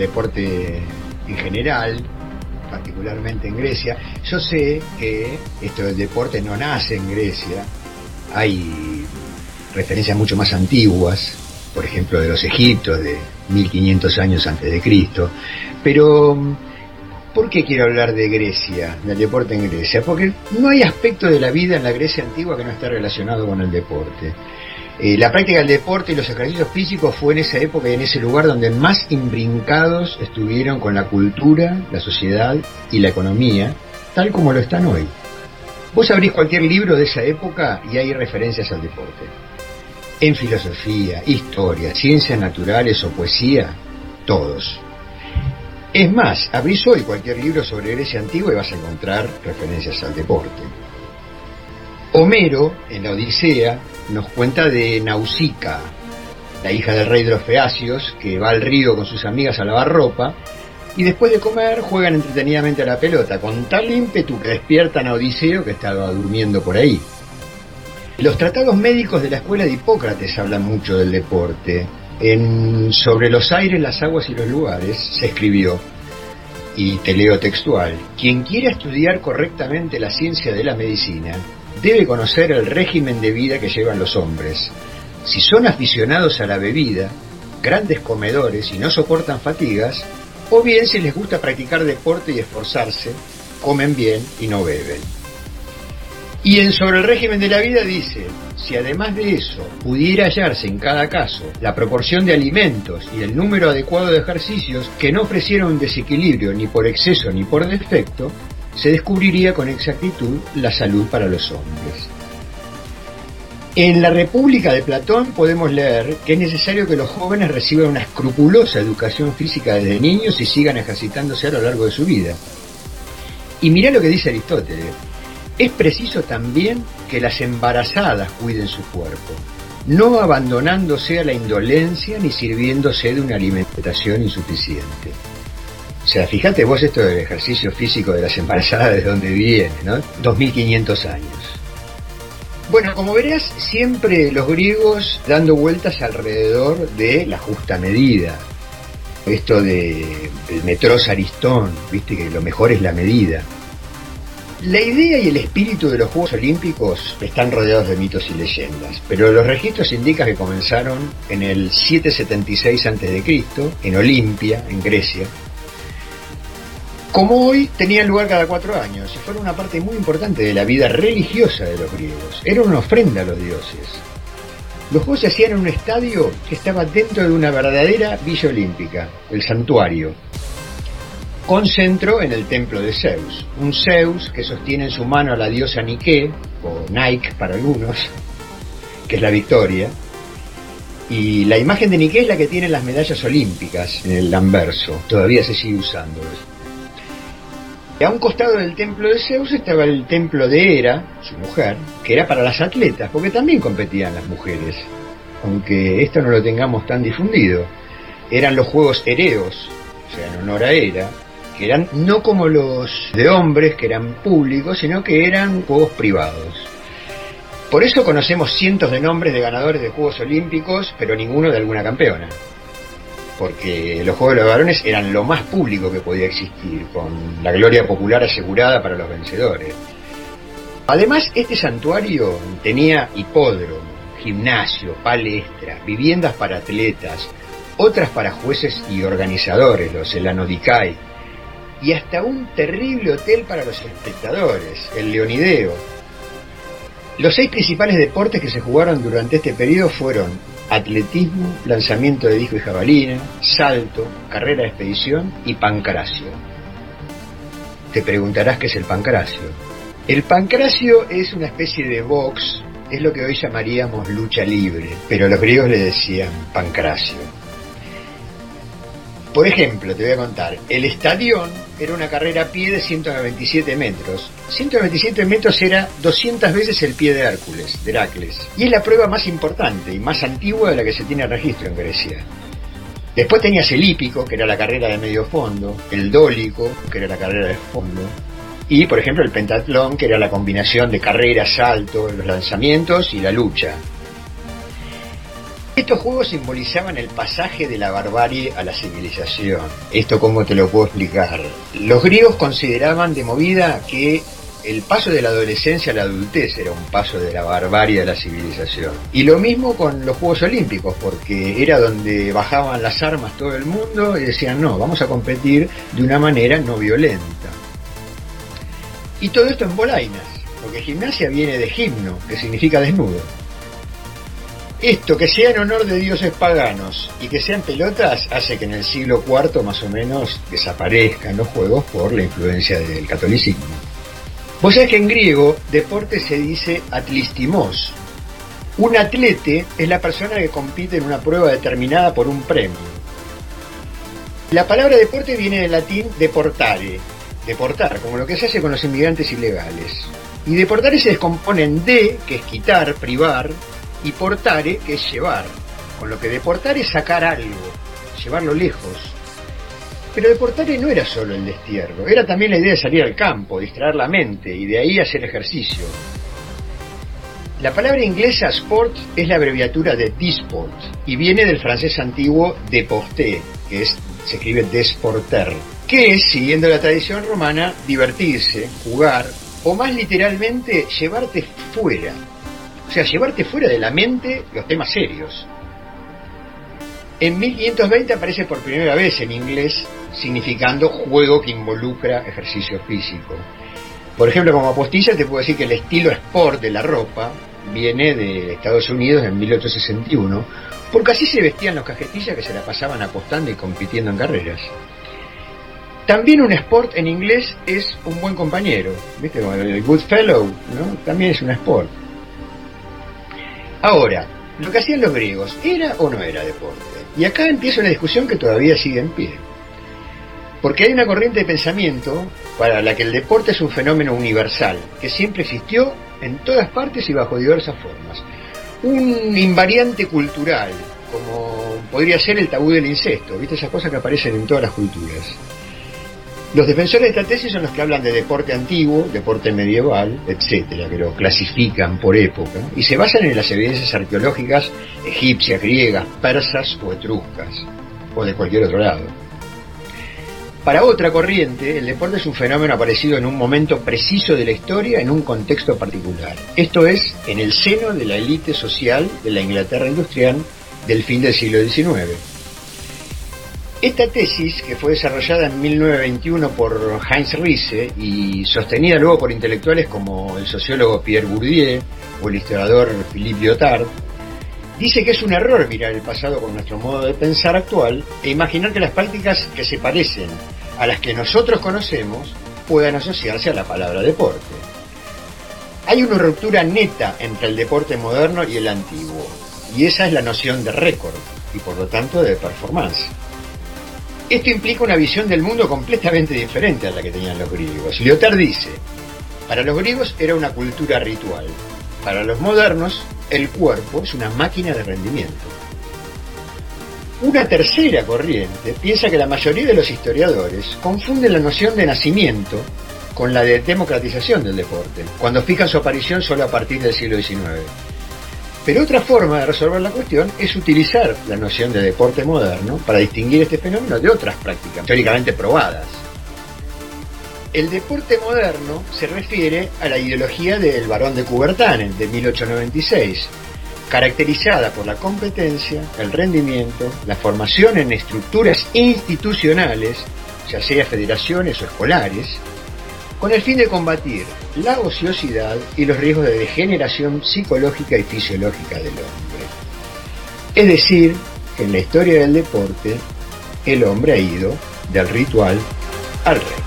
deporte en general, particularmente en Grecia. Yo sé que esto del deporte no nace en Grecia, hay referencias mucho más antiguas, por ejemplo de los egiptos de 1500 años antes de Cristo, pero ¿Por qué quiero hablar de Grecia, del deporte en Grecia? Porque no hay aspecto de la vida en la Grecia antigua que no esté relacionado con el deporte. Eh, la práctica del deporte y los ejercicios físicos fue en esa época y en ese lugar donde más imbrincados estuvieron con la cultura, la sociedad y la economía, tal como lo están hoy. Vos abrís cualquier libro de esa época y hay referencias al deporte. En filosofía, historia, ciencias naturales o poesía, todos. Es más, abrís hoy cualquier libro sobre Grecia antigua y vas a encontrar referencias al deporte. Homero, en la Odisea, nos cuenta de Nausicaa, la hija del rey de los Feacios, que va al río con sus amigas a lavar ropa, y después de comer juegan entretenidamente a la pelota, con tal ímpetu que despiertan a Odiseo que estaba durmiendo por ahí. Los tratados médicos de la escuela de Hipócrates hablan mucho del deporte, en Sobre los aires, las aguas y los lugares se escribió, y te leo textual, quien quiera estudiar correctamente la ciencia de la medicina debe conocer el régimen de vida que llevan los hombres. Si son aficionados a la bebida, grandes comedores y no soportan fatigas, o bien si les gusta practicar deporte y esforzarse, comen bien y no beben. Y en sobre el régimen de la vida dice, si además de eso pudiera hallarse en cada caso la proporción de alimentos y el número adecuado de ejercicios que no ofrecieran un desequilibrio ni por exceso ni por defecto, se descubriría con exactitud la salud para los hombres. En la República de Platón podemos leer que es necesario que los jóvenes reciban una escrupulosa educación física desde niños y sigan ejercitándose a lo largo de su vida. Y mirá lo que dice Aristóteles. Es preciso también que las embarazadas cuiden su cuerpo, no abandonándose a la indolencia ni sirviéndose de una alimentación insuficiente. Sea, fíjate vos esto del ejercicio físico de las embarazadas de dónde viene, ¿no? 2500 años. Bueno, como verás, siempre los griegos dando vueltas alrededor de la justa medida. Esto de el metros aristón, viste que lo mejor es la medida. La idea y el espíritu de los Juegos Olímpicos están rodeados de mitos y leyendas, pero los registros indican que comenzaron en el 776 a.C., en Olimpia, en Grecia. Como hoy, tenían lugar cada cuatro años y fueron una parte muy importante de la vida religiosa de los griegos. Era una ofrenda a los dioses. Los juegos se hacían en un estadio que estaba dentro de una verdadera villa olímpica, el santuario, con centro en el templo de Zeus. Un Zeus que sostiene en su mano a la diosa Nike, o Nike para algunos, que es la victoria. Y la imagen de Nike es la que tiene las medallas olímpicas en el anverso, todavía se sigue usando. A un costado del templo de Zeus estaba el templo de Hera, su mujer, que era para las atletas, porque también competían las mujeres, aunque esto no lo tengamos tan difundido. Eran los Juegos Ereos, o sea, en honor a Hera, que eran no como los de hombres, que eran públicos, sino que eran juegos privados. Por eso conocemos cientos de nombres de ganadores de Juegos Olímpicos, pero ninguno de alguna campeona. Porque los Juegos de los Varones eran lo más público que podía existir, con la gloria popular asegurada para los vencedores. Además, este santuario tenía hipódromo, gimnasio, palestra, viviendas para atletas, otras para jueces y organizadores, los Elanodicai, y hasta un terrible hotel para los espectadores, el Leonideo. Los seis principales deportes que se jugaron durante este periodo fueron atletismo, lanzamiento de disco y jabalina, salto, carrera de expedición y pancracio. Te preguntarás qué es el pancracio. El pancracio es una especie de box, es lo que hoy llamaríamos lucha libre, pero los griegos le decían pancracio. Por ejemplo, te voy a contar, el estadión era una carrera a pie de 197 metros. 197 metros era 200 veces el pie de Hércules, de Heracles. Y es la prueba más importante y más antigua de la que se tiene registro en Grecia. Después tenías el hípico, que era la carrera de medio fondo, el dólico, que era la carrera de fondo, y por ejemplo el pentatlón, que era la combinación de carrera, salto, los lanzamientos y la lucha. Estos juegos simbolizaban el pasaje de la barbarie a la civilización. ¿Esto cómo te lo puedo explicar? Los griegos consideraban de movida que el paso de la adolescencia a la adultez era un paso de la barbarie a la civilización. Y lo mismo con los Juegos Olímpicos, porque era donde bajaban las armas todo el mundo y decían, no, vamos a competir de una manera no violenta. Y todo esto en bolainas, porque gimnasia viene de gimno, que significa desnudo. Esto, que sea en honor de dioses paganos y que sean pelotas, hace que en el siglo IV más o menos desaparezcan los juegos por la influencia del catolicismo. Vos sabés que en griego deporte se dice atlistimos. Un atlete es la persona que compite en una prueba determinada por un premio. La palabra deporte viene del latín deportare, deportar, como lo que se hace con los inmigrantes ilegales. Y deportare se descompone en de, que es quitar, privar, y portare, que es llevar. Con lo que deportar es sacar algo, llevarlo lejos. Pero deportare no era solo el destierro, era también la idea de salir al campo, distraer la mente y de ahí hacer ejercicio. La palabra inglesa sport es la abreviatura de disport y viene del francés antiguo deporté, que es, se escribe desporter, que es, siguiendo la tradición romana, divertirse, jugar o más literalmente llevarte fuera. O sea, llevarte fuera de la mente los temas serios. En 1520 aparece por primera vez en inglés significando juego que involucra ejercicio físico. Por ejemplo, como apostilla te puedo decir que el estilo sport de la ropa viene de Estados Unidos en 1861, porque así se vestían los cajetillas que se la pasaban apostando y compitiendo en carreras. También un sport en inglés es un buen compañero, ¿viste? El good fellow, ¿no? También es un sport. Ahora, lo que hacían los griegos, ¿era o no era deporte? Y acá empieza una discusión que todavía sigue en pie. Porque hay una corriente de pensamiento para la que el deporte es un fenómeno universal, que siempre existió en todas partes y bajo diversas formas. Un invariante cultural, como podría ser el tabú del incesto, ¿viste? Esas cosas que aparecen en todas las culturas. Los defensores de esta tesis son los que hablan de deporte antiguo, deporte medieval, etcétera, que lo clasifican por época y se basan en las evidencias arqueológicas egipcias, griegas, persas o etruscas, o de cualquier otro lado. Para otra corriente, el deporte es un fenómeno aparecido en un momento preciso de la historia en un contexto particular. Esto es, en el seno de la élite social de la Inglaterra industrial del fin del siglo XIX. Esta tesis, que fue desarrollada en 1921 por Heinz Riese y sostenida luego por intelectuales como el sociólogo Pierre Bourdieu o el historiador Philippe Lyotard, dice que es un error mirar el pasado con nuestro modo de pensar actual e imaginar que las prácticas que se parecen a las que nosotros conocemos puedan asociarse a la palabra deporte. Hay una ruptura neta entre el deporte moderno y el antiguo, y esa es la noción de récord y por lo tanto de performance. Esto implica una visión del mundo completamente diferente a la que tenían los griegos. Lyotard dice, para los griegos era una cultura ritual, para los modernos el cuerpo es una máquina de rendimiento. Una tercera corriente piensa que la mayoría de los historiadores confunden la noción de nacimiento con la de democratización del deporte, cuando fijan su aparición solo a partir del siglo XIX. Pero otra forma de resolver la cuestión es utilizar la noción de deporte moderno para distinguir este fenómeno de otras prácticas teóricamente probadas. El deporte moderno se refiere a la ideología del barón de Coubertin de 1896, caracterizada por la competencia, el rendimiento, la formación en estructuras institucionales, ya sea federaciones o escolares, con el fin de combatir la ociosidad y los riesgos de degeneración psicológica y fisiológica del hombre. Es decir, que en la historia del deporte, el hombre ha ido del ritual al récord.